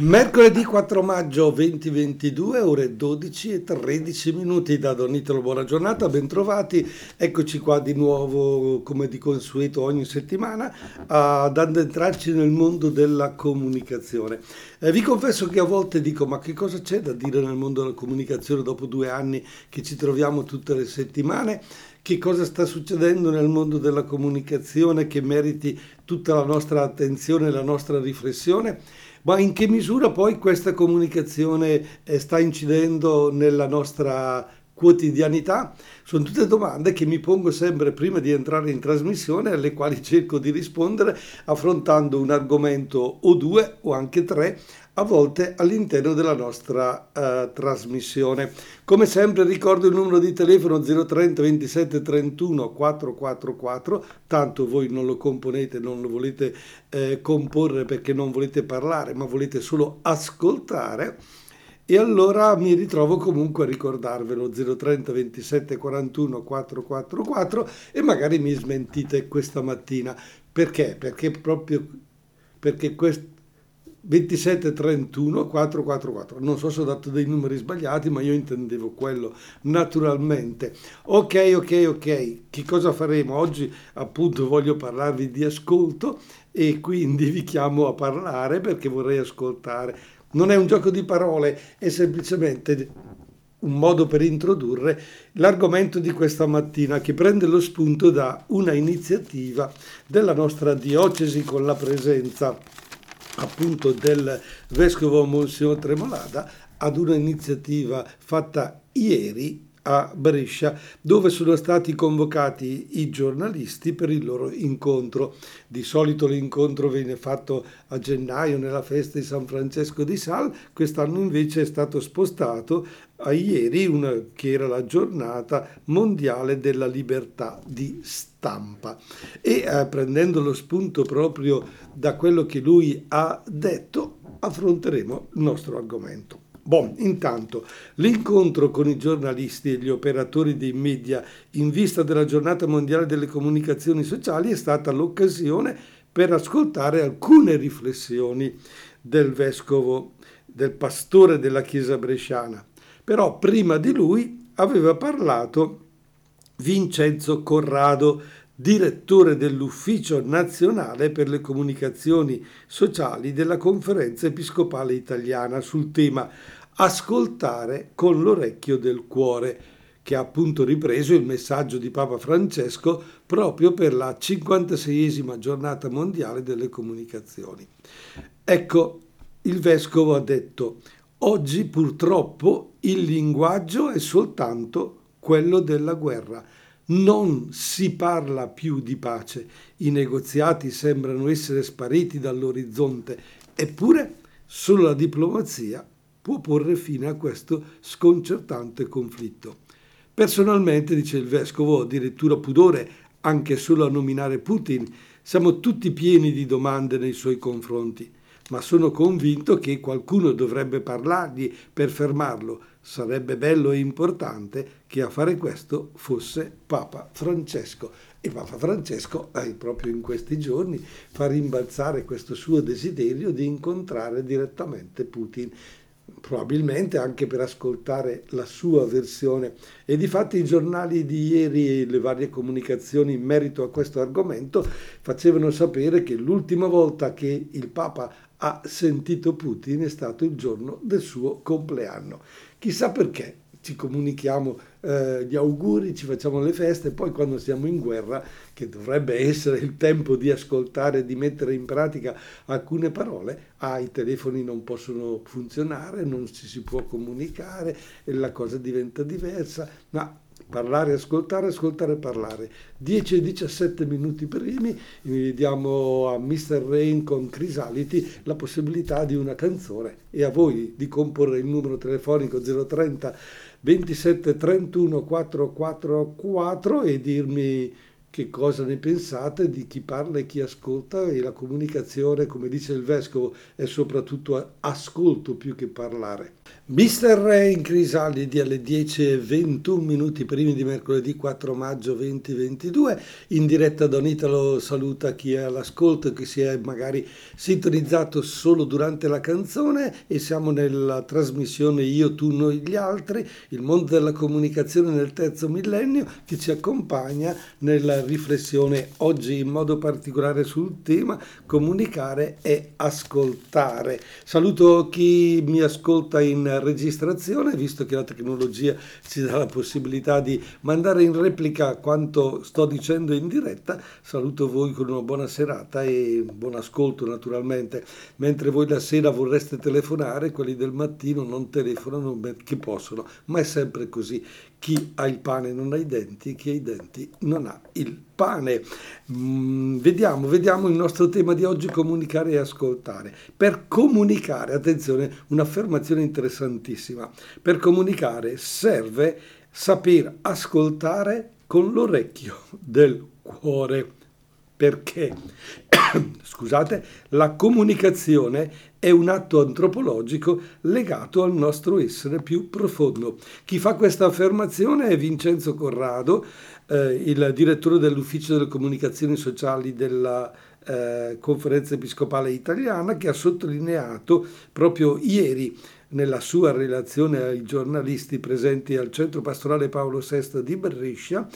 Mercoledì 4 maggio 2022, ore 12 e 13 minuti da Don Italo, buona giornata, bentrovati. Eccoci qua di nuovo, come di consueto ogni settimana, ad addentrarci nel mondo della comunicazione. Eh, vi confesso che a volte dico, ma che cosa c'è da dire nel mondo della comunicazione dopo due anni che ci troviamo tutte le settimane? Che cosa sta succedendo nel mondo della comunicazione che meriti tutta la nostra attenzione e la nostra riflessione? Ma in che misura poi questa comunicazione eh, sta incidendo nella nostra quotidianità? Sono tutte domande che mi pongo sempre prima di entrare in trasmissione, alle quali cerco di rispondere affrontando un argomento o due o anche tre a volte all'interno della nostra uh, trasmissione. Come sempre ricordo il numero di telefono 030 27 31 444, tanto voi non lo componete, non lo volete eh, comporre perché non volete parlare, ma volete solo ascoltare. E allora mi ritrovo comunque a ricordarvelo 030 27 41 444 e magari mi smentite questa mattina. Perché? Perché proprio perché questo 2731 444. Non so se ho dato dei numeri sbagliati, ma io intendevo quello naturalmente. Ok, ok, ok. Che cosa faremo? Oggi appunto voglio parlarvi di ascolto e quindi vi chiamo a parlare perché vorrei ascoltare. Non è un gioco di parole, è semplicemente un modo per introdurre l'argomento di questa mattina che prende lo spunto da una iniziativa della nostra diocesi con la presenza appunto del vescovo Monsignor Tremolada ad un'iniziativa fatta ieri a Brescia, dove sono stati convocati i giornalisti per il loro incontro. Di solito l'incontro viene fatto a gennaio nella festa di San Francesco di Sal, quest'anno invece è stato spostato a ieri, una, che era la giornata mondiale della libertà di stampa. E eh, prendendo lo spunto proprio da quello che lui ha detto, affronteremo il nostro argomento. Bon, intanto, l'incontro con i giornalisti e gli operatori dei media in vista della giornata mondiale delle comunicazioni sociali è stata l'occasione per ascoltare alcune riflessioni del vescovo, del pastore della Chiesa bresciana. Però prima di lui aveva parlato Vincenzo Corrado, direttore dell'Ufficio nazionale per le comunicazioni sociali della Conferenza Episcopale Italiana sul tema Ascoltare con l'orecchio del cuore, che ha appunto ripreso il messaggio di Papa Francesco proprio per la 56esima giornata mondiale delle comunicazioni. Ecco, il vescovo ha detto, oggi purtroppo il linguaggio è soltanto quello della guerra. Non si parla più di pace, i negoziati sembrano essere spariti dall'orizzonte, eppure solo la diplomazia può porre fine a questo sconcertante conflitto. Personalmente, dice il vescovo, ho addirittura pudore anche solo a nominare Putin, siamo tutti pieni di domande nei suoi confronti, ma sono convinto che qualcuno dovrebbe parlargli per fermarlo, sarebbe bello e importante che a fare questo fosse Papa Francesco. E Papa Francesco eh, proprio in questi giorni fa rimbalzare questo suo desiderio di incontrare direttamente Putin probabilmente anche per ascoltare la sua versione. E di fatti i giornali di ieri e le varie comunicazioni in merito a questo argomento facevano sapere che l'ultima volta che il Papa ha sentito Putin è stato il giorno del suo compleanno. Chissà perché ci comunichiamo eh, gli auguri, ci facciamo le feste poi quando siamo in guerra, che dovrebbe essere il tempo di ascoltare di mettere in pratica alcune parole, ah, i telefoni non possono funzionare, non ci si può comunicare la cosa diventa diversa, ma parlare, ascoltare, ascoltare, parlare. 10 e 17 minuti primi diamo a Mr. Rain con Crisality la possibilità di una canzone e a voi di comporre il numero telefonico 030 27 31 444 e dirmi che cosa ne pensate di chi parla e chi ascolta? E la comunicazione, come dice il vescovo, è soprattutto ascolto più che parlare. Mister Re in Crisalidi alle 10.21 minuti primi di mercoledì 4 maggio 2022, in diretta Don Italo saluta chi è all'ascolto e chi si è magari sintonizzato solo durante la canzone. E siamo nella trasmissione Io, tu, noi, gli altri, il mondo della comunicazione nel terzo millennio che ci accompagna riflessione oggi in modo particolare sul tema comunicare e ascoltare. Saluto chi mi ascolta in registrazione, visto che la tecnologia ci dà la possibilità di mandare in replica quanto sto dicendo in diretta. Saluto voi con una buona serata e buon ascolto naturalmente. Mentre voi la sera vorreste telefonare, quelli del mattino non telefonano perché possono, ma è sempre così. Chi ha il pane non ha i denti, chi ha i denti non ha il pane. Mm, vediamo, vediamo il nostro tema di oggi, comunicare e ascoltare. Per comunicare, attenzione, un'affermazione interessantissima, per comunicare serve saper ascoltare con l'orecchio del cuore perché, scusate, la comunicazione è un atto antropologico legato al nostro essere più profondo. Chi fa questa affermazione è Vincenzo Corrado, eh, il direttore dell'Ufficio delle Comunicazioni Sociali della eh, Conferenza Episcopale Italiana, che ha sottolineato proprio ieri nella sua relazione ai giornalisti presenti al Centro Pastorale Paolo VI di Brescia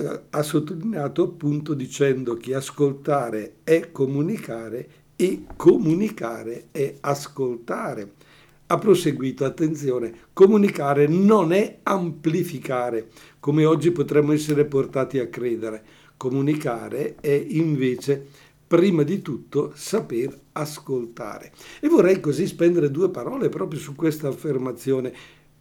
eh, ha sottolineato appunto dicendo che ascoltare è comunicare e comunicare è ascoltare. Ha proseguito, attenzione, comunicare non è amplificare, come oggi potremmo essere portati a credere. Comunicare è invece prima di tutto saper ascoltare. E vorrei così spendere due parole proprio su questa affermazione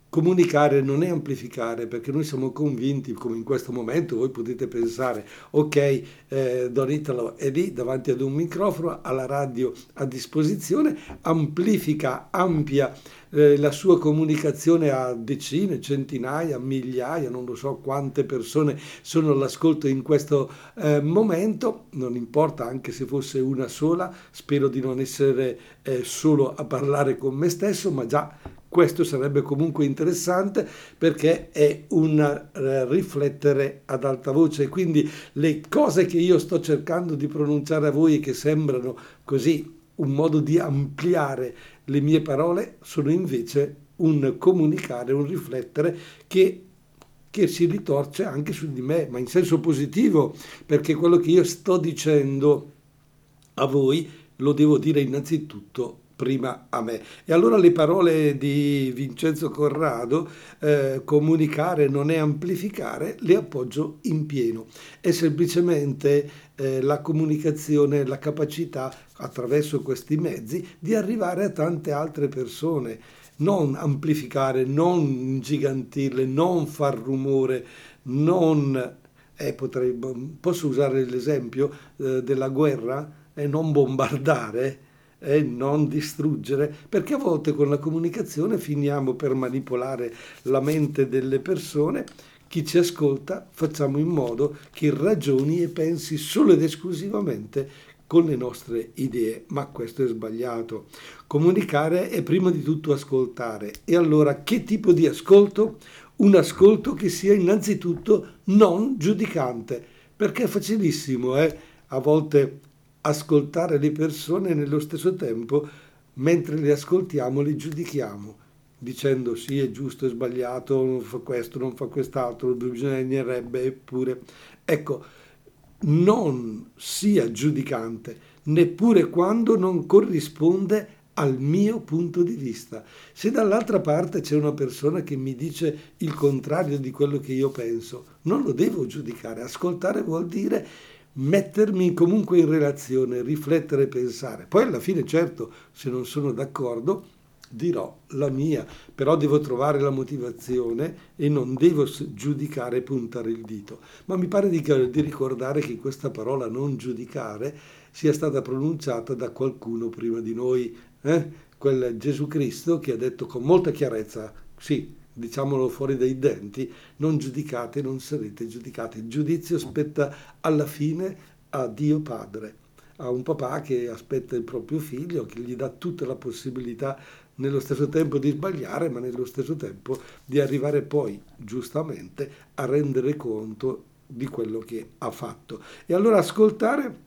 Comunicare non è amplificare perché noi siamo convinti, come in questo momento voi potete pensare, ok, eh, Don Italo è lì davanti ad un microfono, ha la radio a disposizione, amplifica, ampia eh, la sua comunicazione a decine, centinaia, migliaia, non lo so quante persone sono all'ascolto in questo eh, momento, non importa anche se fosse una sola, spero di non essere eh, solo a parlare con me stesso, ma già questo sarebbe comunque interessante perché è un uh, riflettere ad alta voce, quindi le cose che io sto cercando di pronunciare a voi che sembrano così un modo di ampliare le mie parole sono invece un comunicare, un riflettere che che si ritorce anche su di me, ma in senso positivo, perché quello che io sto dicendo a voi lo devo dire innanzitutto prima a me. E allora le parole di Vincenzo Corrado, eh, comunicare non è amplificare, le appoggio in pieno. È semplicemente eh, la comunicazione, la capacità attraverso questi mezzi di arrivare a tante altre persone. Non amplificare, non ingigantirle, non far rumore, non... Eh, potrei, posso usare l'esempio eh, della guerra? E non bombardare, e non distruggere, perché a volte con la comunicazione finiamo per manipolare la mente delle persone. Chi ci ascolta facciamo in modo che ragioni e pensi solo ed esclusivamente con le nostre idee, ma questo è sbagliato. Comunicare è prima di tutto ascoltare. E allora che tipo di ascolto? Un ascolto che sia innanzitutto non giudicante, perché è facilissimo, eh? A volte ascoltare le persone e nello stesso tempo, mentre le ascoltiamo, le giudichiamo, dicendo sì, è giusto, è sbagliato, non fa questo, non fa quest'altro, bisognerebbe, eppure. Ecco, non sia giudicante, neppure quando non corrisponde al mio punto di vista. Se dall'altra parte c'è una persona che mi dice il contrario di quello che io penso, non lo devo giudicare. Ascoltare vuol dire mettermi comunque in relazione, riflettere e pensare. Poi alla fine, certo, se non sono d'accordo, dirò la mia, però devo trovare la motivazione e non devo giudicare e puntare il dito. Ma mi pare di, di ricordare che questa parola non giudicare sia stata pronunciata da qualcuno prima di noi, eh? quel Gesù Cristo che ha detto con molta chiarezza, sì, diciamolo fuori dai denti, non giudicate, non sarete giudicati. Il giudizio spetta alla fine a Dio Padre, a un papà che aspetta il proprio figlio, che gli dà tutta la possibilità nello stesso tempo di sbagliare, ma nello stesso tempo di arrivare poi, giustamente, a rendere conto di quello che ha fatto. E allora ascoltare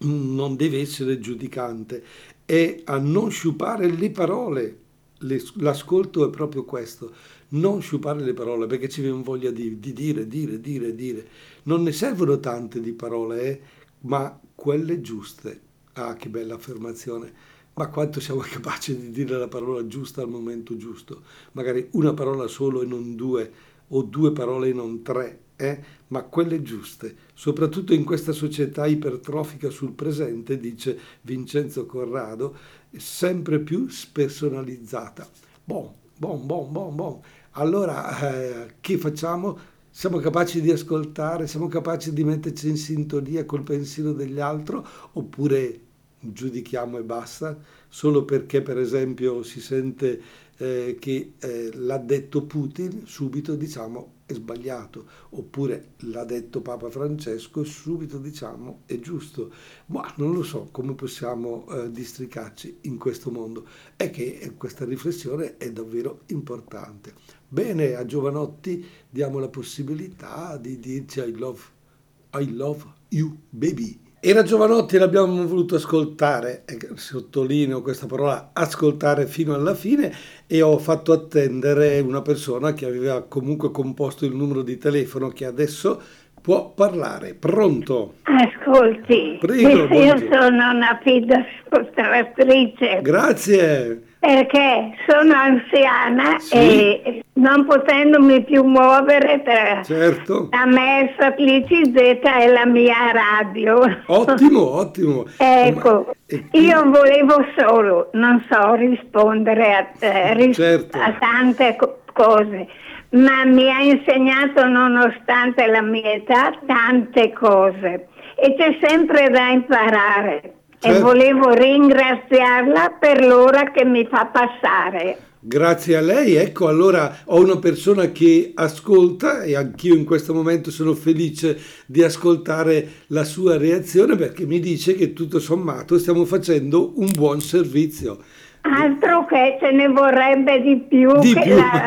non deve essere giudicante, è a non sciupare le parole. L'ascolto è proprio questo, non sciupare le parole perché ci viene voglia di, di dire, dire, dire, dire. Non ne servono tante di parole, eh, ma quelle giuste. Ah, che bella affermazione ma quanto siamo capaci di dire la parola giusta al momento giusto, magari una parola solo e non due, o due parole e non tre, eh? ma quelle giuste, soprattutto in questa società ipertrofica sul presente, dice Vincenzo Corrado, sempre più spersonalizzata. Bon, bon, bon, bon, bon. Allora, eh, che facciamo? Siamo capaci di ascoltare, siamo capaci di metterci in sintonia col pensiero degli altri oppure giudichiamo e basta, solo perché per esempio si sente eh, che eh, l'ha detto Putin, subito diciamo è sbagliato, oppure l'ha detto Papa Francesco, subito diciamo è giusto. Ma non lo so come possiamo eh, districarci in questo mondo. È che questa riflessione è davvero importante. Bene, a Giovanotti diamo la possibilità di dirci I love, I love you, baby. Era Giovanotti e l'abbiamo voluto ascoltare, sottolineo questa parola, ascoltare fino alla fine e ho fatto attendere una persona che aveva comunque composto il numero di telefono che adesso può parlare. Pronto? Ascolti, Prego, io sono una fida ascoltatrice. Grazie perché sono anziana sì. e non potendomi più muovere per certo. a me Satlici Z è la mia radio. Ottimo, ottimo. ecco, Ma, io volevo solo, non so, rispondere a, eh, ris- certo. a tante co- cose, ma mi ha insegnato nonostante la mia età tante cose e c'è sempre da imparare. E volevo ringraziarla per l'ora che mi fa passare. Grazie a lei, ecco allora ho una persona che ascolta e anch'io in questo momento sono felice di ascoltare la sua reazione perché mi dice che tutto sommato stiamo facendo un buon servizio. Altro che ce ne vorrebbe di più. Di più. La,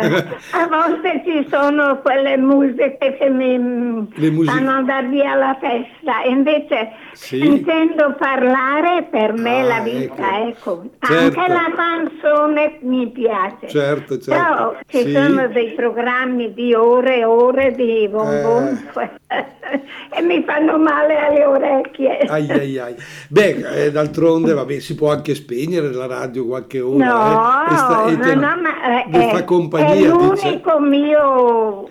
a volte ci sono quelle musiche che mi musiche. fanno andare via la testa, invece sì. sentendo parlare per me ah, la vita, ecco. ecco. Certo. Anche la canzone mi piace. Certo, certo. Però ci sì. sono dei programmi di ore e ore di bonbon eh. e mi fanno male alle orecchie. Ai ai ai. Beh, eh, d'altronde vabbè, si può anche spegnere la radio qualche ora. No, eh, sta, no, te, no, ma eh, fa compagnia. È l'unico dice. mio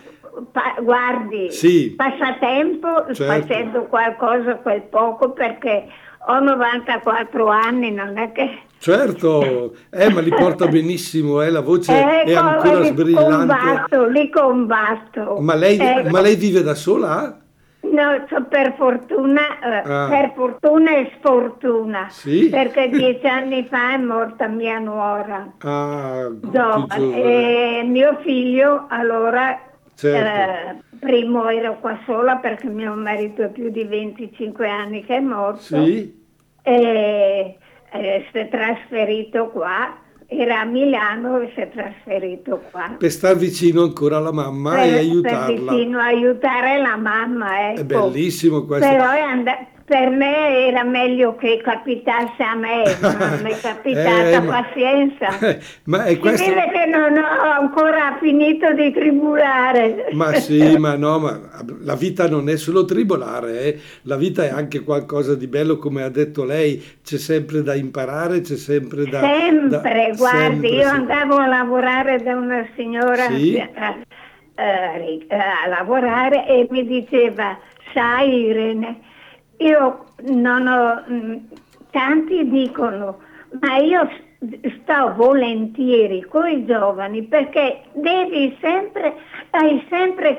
pa- guardi, sì. passatempo certo. facendo qualcosa quel poco perché ho 94 anni, non è che... Certo, eh, ma li porta benissimo, eh, la voce ecco, è ancora li sbrillante. Combatto, li combatto. Ma lei, ecco. ma lei vive da sola? No, per fortuna, uh, ah. per fortuna e sfortuna. Sì? Perché dieci anni fa è morta mia nuora. Ah, giovane. E mio figlio allora Certo. Eh, primo ero qua sola perché mio marito è più di 25 anni che è morto. Sì. E eh, si è trasferito qua, era a Milano e si è trasferito qua. Per star vicino ancora alla mamma per, e aiutarla. Per vicino aiutare la mamma, ecco. È bellissimo questo. Però è andato per me era meglio che capitasse a me, non mi è capitata, eh, pazienza. ma è questo... Si vede che non ho ancora finito di tribulare. Ma sì, ma no, ma la vita non è solo tribolare, eh. la vita è anche qualcosa di bello, come ha detto lei, c'è sempre da imparare, c'è sempre da... Sempre, da, guardi, sempre, io sì. andavo a lavorare da una signora sì. a, a, a, a lavorare e mi diceva, sai Irene, io non ho, mm, tanti dicono, ma io sto volentieri con i giovani perché devi sempre, hai sempre,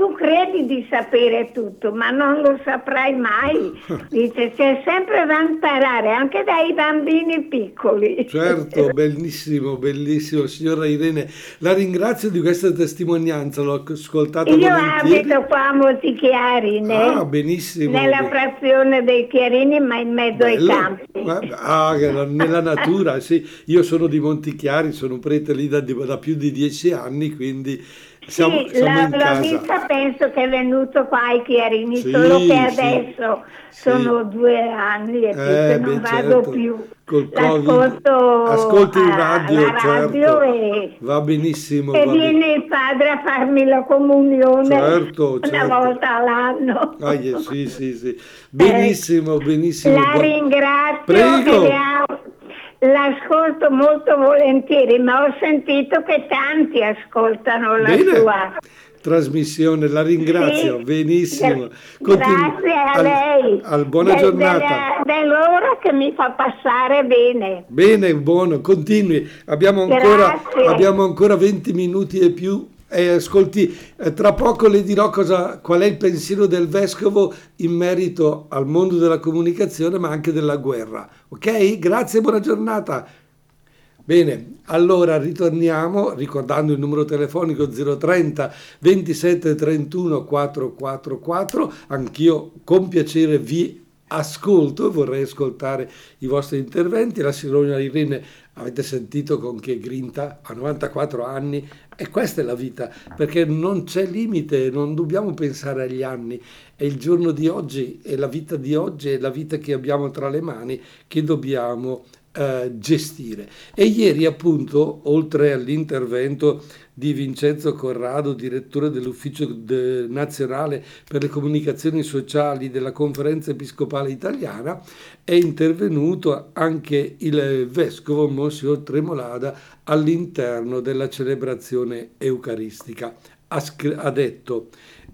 tu credi di sapere tutto, ma non lo saprai mai. Dice, c'è sempre da imparare, anche dai bambini piccoli. Certo, bellissimo, bellissimo. Signora Irene, la ringrazio di questa testimonianza, l'ho ascoltata Io abito qua a Montichiari, ah, benissimo. nella frazione dei Chiarini, ma in mezzo Bello. ai campi. Ah, nella natura, sì. Io sono di Montichiari, sono prete lì da, da più di dieci anni, quindi siamo, sì, siamo la, la vita penso che è venuto qua ai Chiarini, sì, solo che adesso sì, sono due anni e eh, non beh, vado certo. più. L'ascolto Ascolti il radio, radio certo. e, va benissimo. E va viene il padre a farmi la comunione certo, una certo. volta all'anno. Ah, yeah, sì, sì, sì. Benissimo, eh, benissimo. La ringrazio. Prego. L'ascolto molto volentieri, ma ho sentito che tanti ascoltano la Bene. sua trasmissione, la ringrazio, sì. benissimo. Continu- Grazie a al, lei. Al, buona de, giornata. Dell'ora che mi fa passare bene. Bene, buono, continui. Abbiamo ancora, abbiamo ancora 20 minuti e più eh, ascolti, eh, tra poco le dirò cosa, qual è il pensiero del vescovo in merito al mondo della comunicazione, ma anche della guerra. Ok? Grazie, buona giornata. Bene, allora ritorniamo ricordando il numero telefonico 030 27 31 444. Anch'io con piacere vi ascolto vorrei ascoltare i vostri interventi. La signora Irene avete sentito con che grinta? A 94 anni? E questa è la vita, perché non c'è limite, non dobbiamo pensare agli anni, è il giorno di oggi, è la vita di oggi, è la vita che abbiamo tra le mani che dobbiamo eh, gestire. E ieri appunto, oltre all'intervento di Vincenzo Corrado, direttore dell'Ufficio de- Nazionale per le Comunicazioni Sociali della Conferenza Episcopale Italiana, è intervenuto anche il vescovo Monsignor Tremolada all'interno della celebrazione eucaristica. Ha, scr- ha detto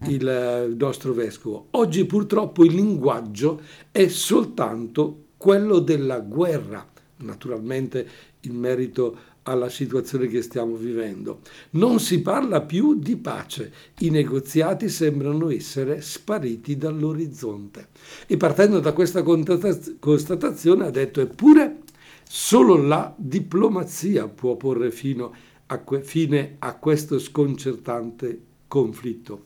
il nostro vescovo, oggi purtroppo il linguaggio è soltanto quello della guerra naturalmente in merito alla situazione che stiamo vivendo. Non si parla più di pace, i negoziati sembrano essere spariti dall'orizzonte. E partendo da questa constatazione ha detto eppure solo la diplomazia può porre a que- fine a questo sconcertante conflitto.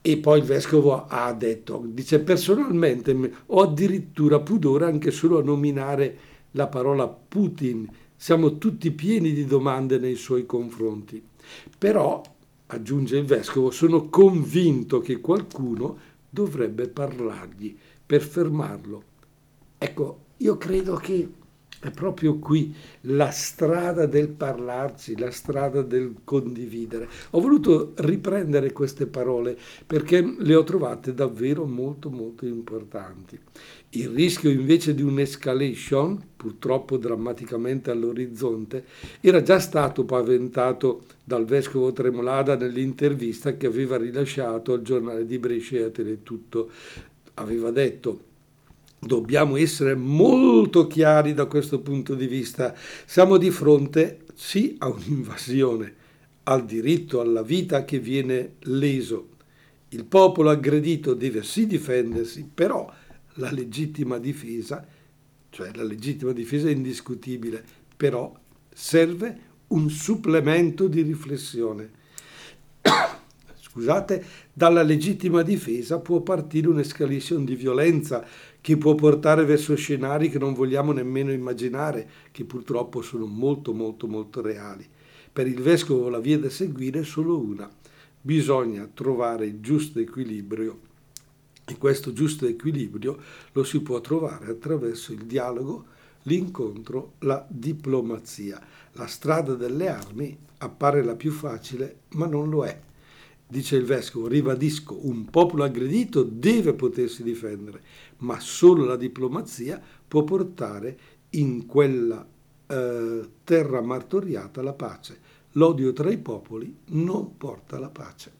E poi il vescovo ha detto, dice personalmente ho addirittura pudore anche solo a nominare la parola Putin. Siamo tutti pieni di domande nei suoi confronti. Però, aggiunge il vescovo, sono convinto che qualcuno dovrebbe parlargli per fermarlo. Ecco, io credo che è proprio qui la strada del parlarci, la strada del condividere. Ho voluto riprendere queste parole perché le ho trovate davvero molto molto importanti. Il rischio invece di un'escalation, purtroppo drammaticamente all'orizzonte, era già stato paventato dal vescovo Tremolada nell'intervista che aveva rilasciato al giornale di Brescia e a Teletutto. Aveva detto dobbiamo essere molto chiari da questo punto di vista. Siamo di fronte sì a un'invasione, al diritto alla vita che viene leso. Il popolo aggredito deve sì difendersi, però la legittima difesa, cioè la legittima difesa è indiscutibile, però serve un supplemento di riflessione. Scusate, dalla legittima difesa può partire un'escalation di violenza che può portare verso scenari che non vogliamo nemmeno immaginare, che purtroppo sono molto molto molto reali. Per il vescovo la via da seguire è solo una. Bisogna trovare il giusto equilibrio e questo giusto equilibrio lo si può trovare attraverso il dialogo, l'incontro, la diplomazia. La strada delle armi appare la più facile, ma non lo è. Dice il vescovo, ribadisco, un popolo aggredito deve potersi difendere, ma solo la diplomazia può portare in quella eh, terra martoriata la pace. L'odio tra i popoli non porta la pace.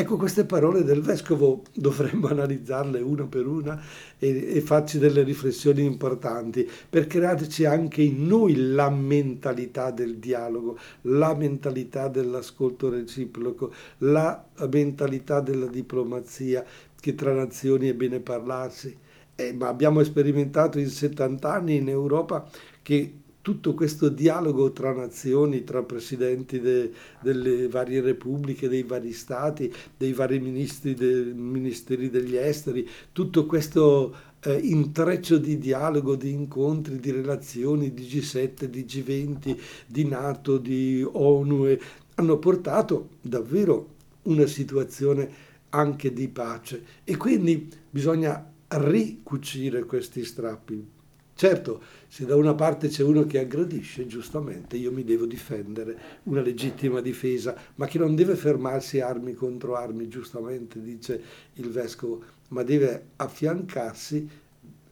Ecco, queste parole del vescovo dovremmo analizzarle una per una e, e, farci delle riflessioni importanti per crearci anche in noi la mentalità del dialogo, la mentalità dell'ascolto reciproco, la mentalità della diplomazia, che tra nazioni è bene parlarsi. Eh, ma abbiamo sperimentato in 70 anni in Europa che tutto questo dialogo tra nazioni, tra presidenti de, delle varie repubbliche, dei vari stati, dei vari ministri, dei ministeri degli esteri, tutto questo eh, intreccio di dialogo, di incontri, di relazioni, di G7, di G20, di Nato, di ONU, eh, hanno portato davvero una situazione anche di pace e quindi bisogna ricucire questi strappi. Certo, se da una parte c'è uno che aggredisce, giustamente io mi devo difendere, una legittima difesa, ma che non deve fermarsi armi contro armi, giustamente dice il vescovo, ma deve affiancarsi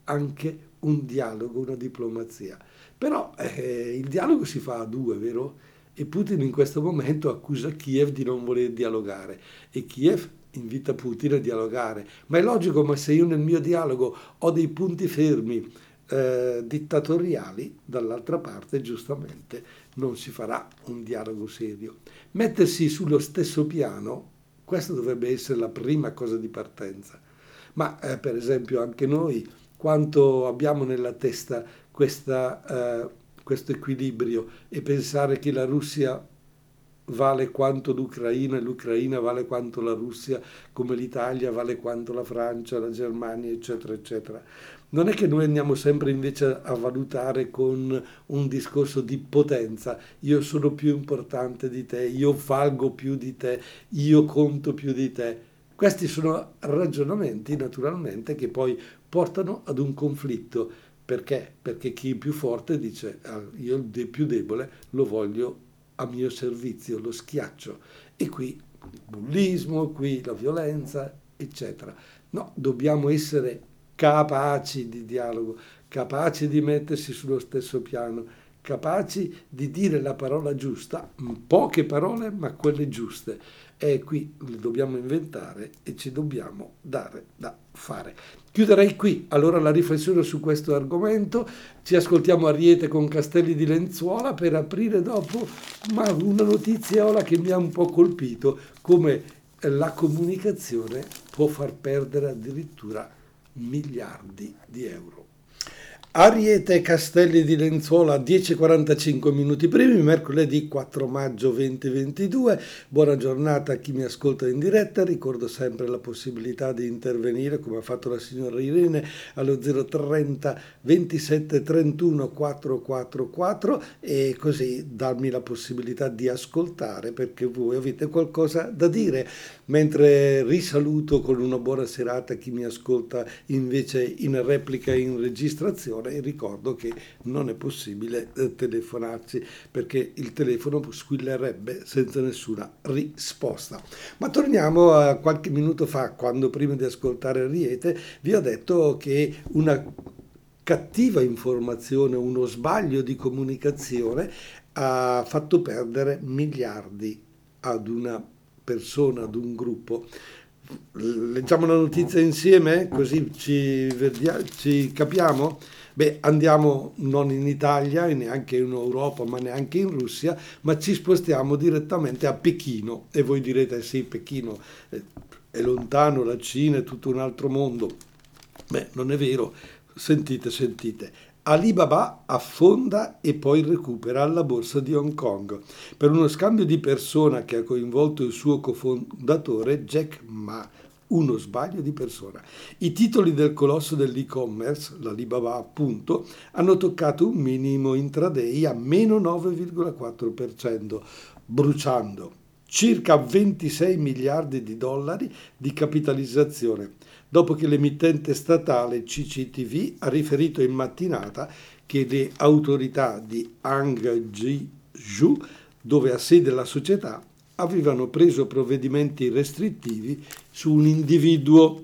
anche un dialogo, una diplomazia. Però eh, il dialogo si fa a due, vero? E Putin in questo momento accusa Kiev di non voler dialogare e Kiev invita Putin a dialogare. Ma è logico, ma se io nel mio dialogo ho dei punti fermi eh, dittatoriali, dall'altra parte giustamente non si farà un dialogo serio. Mettersi sullo stesso piano, questa dovrebbe essere la prima cosa di partenza. Ma eh, per esempio anche noi, quanto abbiamo nella testa questa, eh, questo equilibrio e pensare che la Russia vale quanto l'Ucraina e l'Ucraina vale quanto la Russia, come l'Italia vale quanto la Francia, la Germania, eccetera, eccetera. Non è che noi andiamo sempre invece a valutare con un discorso di potenza, io sono più importante di te, io valgo più di te, io conto più di te. Questi sono ragionamenti naturalmente che poi portano ad un conflitto. Perché? Perché chi è più forte dice ah, io il più debole lo voglio a mio servizio, lo schiaccio. E qui il bullismo, qui la violenza, eccetera. No, dobbiamo essere capaci di dialogo, capaci di mettersi sullo stesso piano, capaci di dire la parola giusta, poche parole ma quelle giuste. E qui le dobbiamo inventare e ci dobbiamo dare da fare. Chiuderei qui allora la riflessione su questo argomento. Ci ascoltiamo a Riete con Castelli di Lenzuola per aprire dopo ma una notizia ora che mi ha un po' colpito, come la comunicazione può far perdere addirittura miliardi di euro. Ariete Castelli di Lenzuola 10.45 minuti primi, mercoledì 4 maggio 2022. Buona giornata a chi mi ascolta in diretta. Ricordo sempre la possibilità di intervenire, come ha fatto la signora Irene, allo 030 27 31 444 e così darmi la possibilità di ascoltare perché voi avete qualcosa da dire. Mentre risaluto con una buona serata chi mi ascolta invece in replica e in registrazione e ricordo che non è possibile eh, telefonarci perché il telefono squillerebbe senza nessuna risposta. Ma torniamo a qualche minuto fa, quando prima di ascoltare Riete vi ho detto che una cattiva informazione, uno sbaglio di comunicazione ha fatto perdere miliardi ad una persona, ad un gruppo. Leggiamo la notizia insieme così ci, ci capiamo? Beh, andiamo non in Italia e neanche in Europa, ma neanche in Russia, ma ci spostiamo direttamente a Pechino. E voi direte, sì, Pechino è lontano, la Cina è tutto un altro mondo. Beh, non è vero. Sentite, sentite. Alibaba affonda e poi recupera alla borsa di Hong Kong per uno scambio di persona che ha coinvolto il suo cofondatore Jack Ma uno sbaglio di persona. I titoli del colosso dell'e-commerce, l'Alibaba appunto, hanno toccato un minimo intraday a meno 9,4%, bruciando circa 26 miliardi di dollari di capitalizzazione, dopo che l'emittente statale CCTV ha riferito in mattinata che le autorità di Hangzhou, dove ha sede la società, avevano preso provvedimenti restrittivi su un individuo,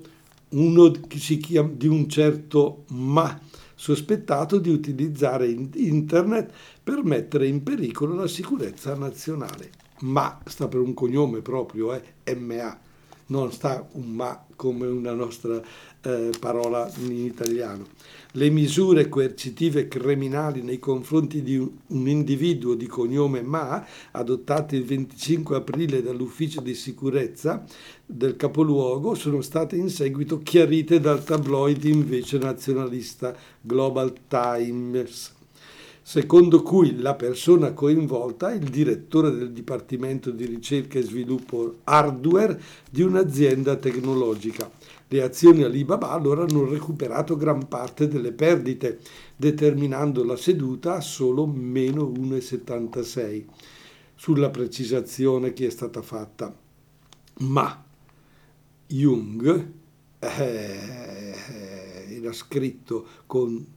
uno chiama di un certo Ma, sospettato di utilizzare internet per mettere in pericolo la sicurezza nazionale. Ma sta per un cognome proprio, eh, MA. Non sta un ma come una nostra eh, parola in italiano. Le misure coercitive criminali nei confronti di un, individuo di cognome Ma, adottate il 25 aprile dall'ufficio di sicurezza del capoluogo, sono state in seguito chiarite dal tabloid invece nazionalista Global Times secondo cui la persona coinvolta è il direttore del Dipartimento di Ricerca e Sviluppo Hardware di un'azienda tecnologica. Le azioni Alibaba allora hanno recuperato gran parte delle perdite, determinando la seduta a solo meno 1,76 sulla precisazione che è stata fatta. Ma Jung eh, era scritto con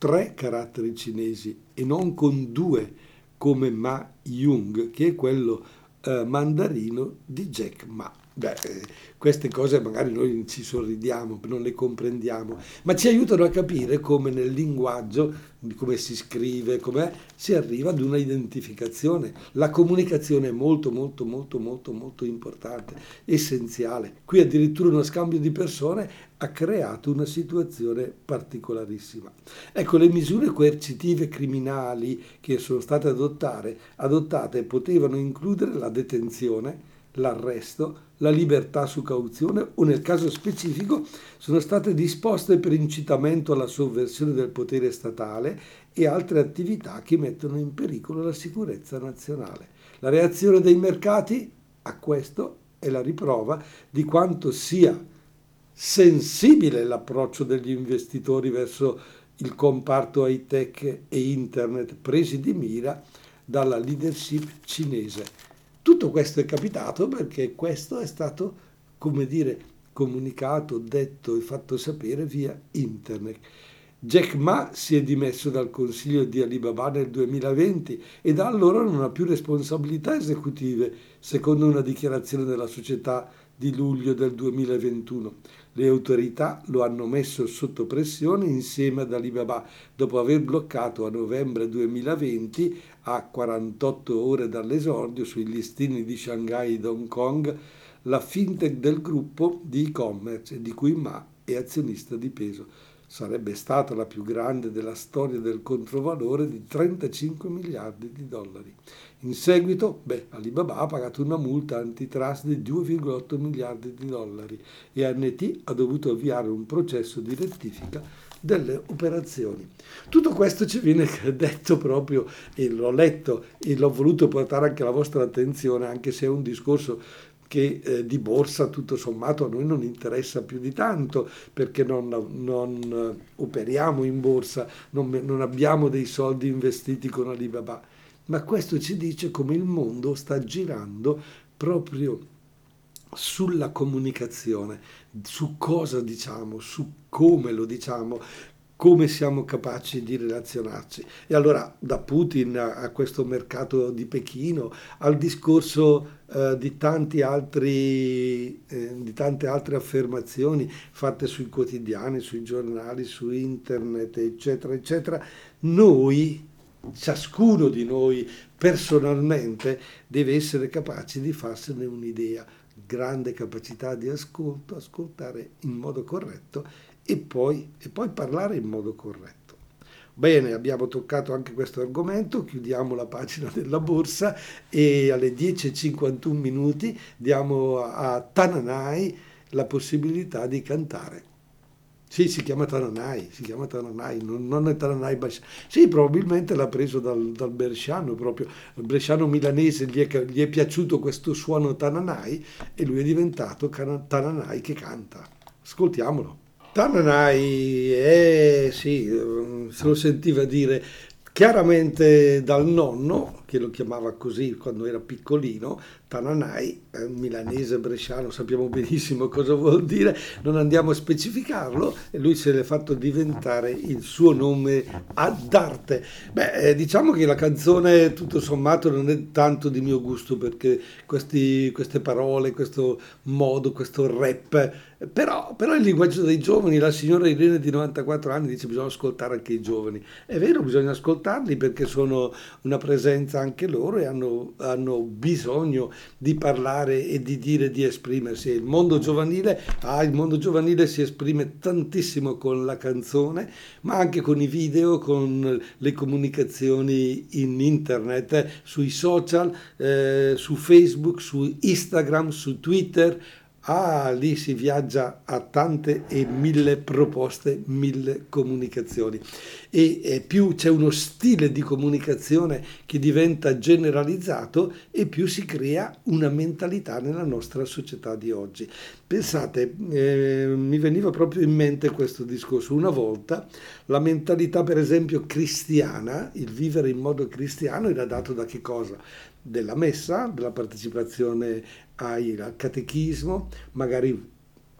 tre caratteri cinesi e non con due come Ma Jung, che è quello eh, mandarino di Jack Ma. Beh, eh, queste cose magari noi ci sorridiamo, non le comprendiamo, ma ci aiutano a capire come nel linguaggio, come si scrive, come si arriva ad una identificazione. La comunicazione è molto, molto, molto, molto, molto importante, essenziale. Qui addirittura uno scambio di persone ha creato una situazione particolarissima. Ecco, le misure coercitive criminali che sono state adottate, adottate potevano includere la detenzione, l'arresto, la libertà su cauzione o nel caso specifico sono state disposte per incitamento alla sovversione del potere statale e altre attività che mettono in pericolo la sicurezza nazionale. La reazione dei mercati a questo è la riprova di quanto sia sensibile l'approccio degli investitori verso il comparto high tech e internet presi di mira dalla leadership cinese. Tutto questo è capitato perché questo è stato, come dire, comunicato, detto e fatto sapere via internet. Jack Ma si è dimesso dal consiglio di Alibaba nel 2020 e da allora non ha più responsabilità esecutive, secondo una dichiarazione della società di luglio del 2021. Le autorità lo hanno messo sotto pressione insieme ad Alibaba dopo aver bloccato a novembre 2020, a 48 ore dall'esordio, sui listini di Shanghai ed Hong Kong, la fintech del gruppo di e-commerce di cui Ma è azionista di peso. Sarebbe stata la più grande della storia del controvalore di 35 miliardi di dollari. In seguito, beh, Alibaba ha pagato una multa antitrust di 2,8 miliardi di dollari e ANT ha dovuto avviare un processo di rettifica delle operazioni. Tutto questo ci viene detto proprio, e l'ho letto e l'ho voluto portare anche alla vostra attenzione, anche se è un discorso che eh, di borsa tutto sommato a noi non interessa più di tanto perché non, non eh, operiamo in borsa, non, non abbiamo dei soldi investiti con Alibaba. Ma questo ci dice come il mondo sta girando proprio sulla comunicazione, su cosa diciamo, su come lo diciamo, come siamo capaci di relazionarci. E allora da Putin a, questo mercato di Pechino, al discorso eh, di, altri, eh, di tante altre affermazioni fatte sui quotidiani, sui giornali, su internet, eccetera, eccetera, noi ciascuno di noi personalmente deve essere capace di farsene un'idea, grande capacità di ascolto, ascoltare in modo corretto e poi, e poi parlare in modo corretto. Bene, abbiamo toccato anche questo argomento, chiudiamo la pagina della borsa e alle 10.51 minuti diamo a Tananai la possibilità di cantare. Sì, si chiama Tananai, si chiama Tananai, non, è Tananai Bresciano. Sì, probabilmente l'ha preso dal, dal Bresciano proprio, il Bresciano milanese gli è, gli è, piaciuto questo suono Tananai e lui è diventato Tananai che canta. Ascoltiamolo. Tananai, eh sì, se lo sentiva dire chiaramente dal nonno, che lo chiamava così quando era piccolino, Tananai, milanese bresciano, sappiamo benissimo cosa vuol dire, non andiamo a specificarlo, e lui se l'è fatto diventare il suo nome ad arte. Beh, eh, diciamo che la canzone tutto sommato non è tanto di mio gusto perché questi, queste parole, questo modo, questo rap, però, però il linguaggio dei giovani, la signora Irene di 94 anni dice bisogna ascoltare anche i giovani. È vero, bisogna ascoltarli perché sono una presenza anche loro e hanno, hanno, bisogno di parlare e di dire, di esprimersi. Il mondo giovanile, ah, il mondo giovanile si esprime tantissimo con la canzone, ma anche con i video, con le comunicazioni in internet, sui social, eh, su Facebook, su Instagram, su Twitter Ah, lì si viaggia a tante e mille proposte, mille comunicazioni. E, e più c'è uno stile di comunicazione che diventa generalizzato e più si crea una mentalità nella nostra società di oggi. Pensate, eh, mi veniva proprio in mente questo discorso. Una volta la mentalità, per esempio, cristiana, il vivere in modo cristiano era dato da che cosa? Della messa, della partecipazione al catechismo, magari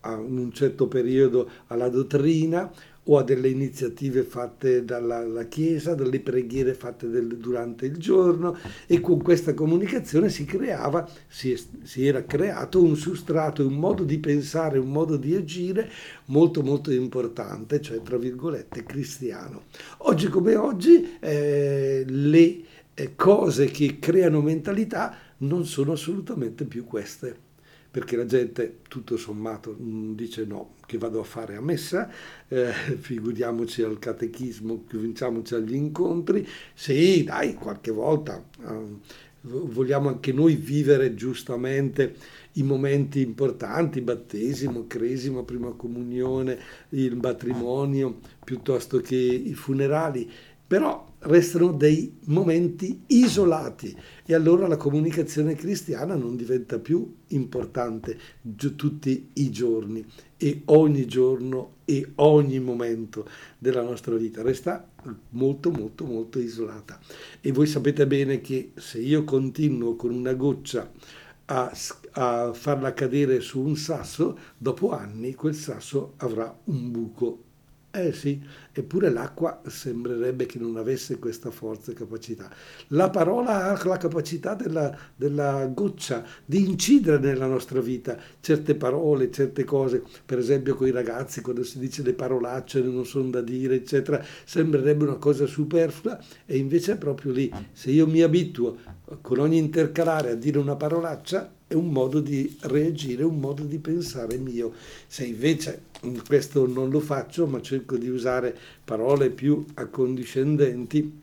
a un certo periodo alla dottrina o a delle iniziative fatte dalla Chiesa, delle preghiere fatte del, durante il giorno e con questa comunicazione si creava, si, si era creato un sustrato, un modo di pensare, un modo di agire molto molto importante, cioè tra virgolette cristiano. Oggi come oggi eh, le cose che creano mentalità non sono assolutamente più queste. Perché la gente tutto sommato mm, dice no, che vado a fare a messa, eh, figuriamoci al catechismo, cominciamoci agli incontri, sì dai, qualche volta eh, vogliamo anche noi vivere giustamente i momenti importanti, battesimo, cresimo, prima comunione, il matrimonio, piuttosto che i funerali, però restano dei momenti isolati e allora la comunicazione cristiana non diventa più importante tutti i giorni e ogni giorno e ogni momento della nostra vita. Resta molto molto molto isolata. E voi sapete bene che se io continuo con una goccia a, a farla cadere su un sasso dopo anni quel sasso avrà un buco eh sì, eppure l'acqua sembrerebbe che non avesse questa forza e capacità. La parola ha la capacità della, della, goccia di incidere nella nostra vita certe parole, certe cose. Per esempio con i ragazzi quando si dice le parolacce non sono da dire, eccetera, sembrerebbe una cosa superflua e invece è proprio lì. Se io mi abituo con ogni intercalare a dire una parolaccia, è un modo di reagire, un modo di pensare mio. Se invece questo non lo faccio, ma cerco di usare parole più accondiscendenti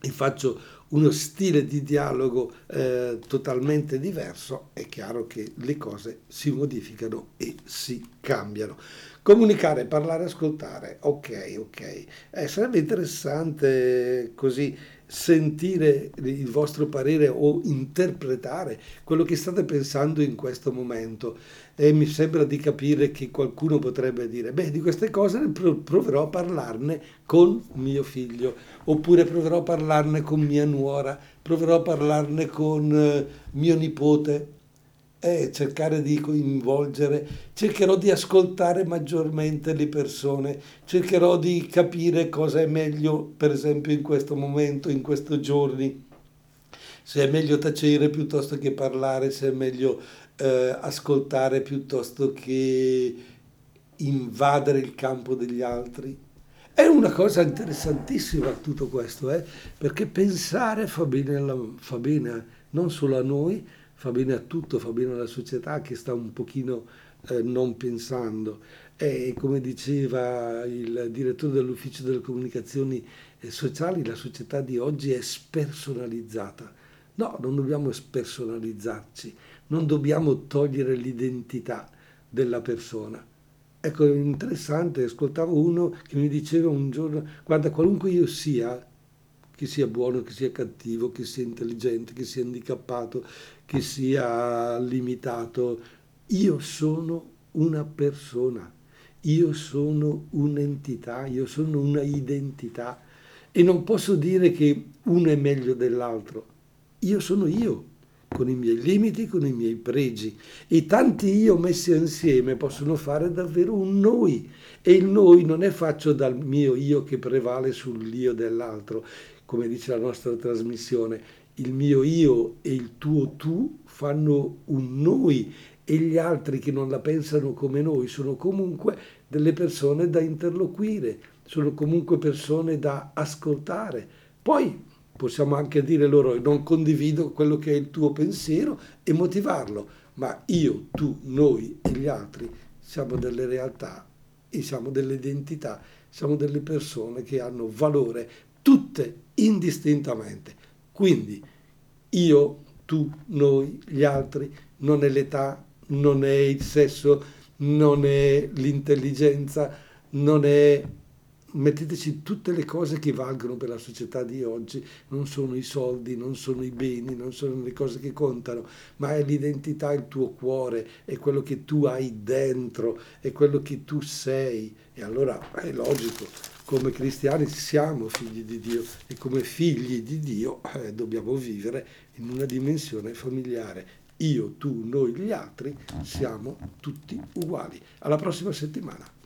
e faccio uno stile di dialogo eh, totalmente diverso, è chiaro che le cose si modificano e si cambiano. Comunicare, parlare, ascoltare, ok, ok. Eh, sarebbe interessante così sentire il vostro parere o interpretare quello che state pensando in questo momento. E mi sembra di capire che qualcuno potrebbe dire beh di queste cose proverò a parlarne con mio figlio oppure proverò a parlarne con mia nuora proverò a parlarne con eh, mio nipote è cercare di coinvolgere, cercherò di ascoltare maggiormente le persone, cercherò di capire cosa è meglio, per esempio in questo momento, in questi giorni, se è meglio tacere piuttosto che parlare, se è meglio eh, ascoltare piuttosto che invadere il campo degli altri. È una cosa interessantissima tutto questo, eh? perché pensare fa bene, alla, fa bene non solo a noi, fa bene a tutto, fa bene alla società che sta un pochino eh, non pensando. E come diceva il direttore dell'ufficio delle comunicazioni eh, sociali, la società di oggi è spersonalizzata. No, non dobbiamo spersonalizzarci, non dobbiamo togliere l'identità della persona. Ecco, interessante, ascoltavo uno che mi diceva un giorno, guarda, qualunque io sia, che sia buono, che sia cattivo, che sia intelligente, che sia handicappato, che sia limitato. Io sono una persona, io sono un'entità, io sono una identità e non posso dire che uno è meglio dell'altro. Io sono io, con i miei limiti, con i miei pregi e tanti io messi insieme possono fare davvero un noi e il noi non è fatto dal mio io che prevale sull'io dell'altro, come dice la nostra trasmissione, il mio io e il tuo tu fanno un noi e gli altri che non la pensano come noi sono comunque delle persone da interloquire, sono comunque persone da ascoltare. Poi possiamo anche dire loro non condivido quello che è il tuo pensiero e motivarlo, ma io, tu, noi e gli altri siamo delle realtà e siamo delle identità, siamo delle persone che hanno valore tutte indistintamente. Quindi io, tu, noi, gli altri, non è l'età, non è il sesso, non è l'intelligenza, non è metteteci tutte le cose che valgono per la società di oggi, non sono i soldi, non sono i beni, non sono le cose che contano, ma è l'identità, il tuo cuore, è quello che tu hai dentro, è quello che tu sei. E allora è logico, come cristiani siamo figli di Dio e come figli di Dio eh, dobbiamo vivere in una dimensione familiare. Io, tu, noi, gli altri siamo tutti uguali. Alla prossima settimana.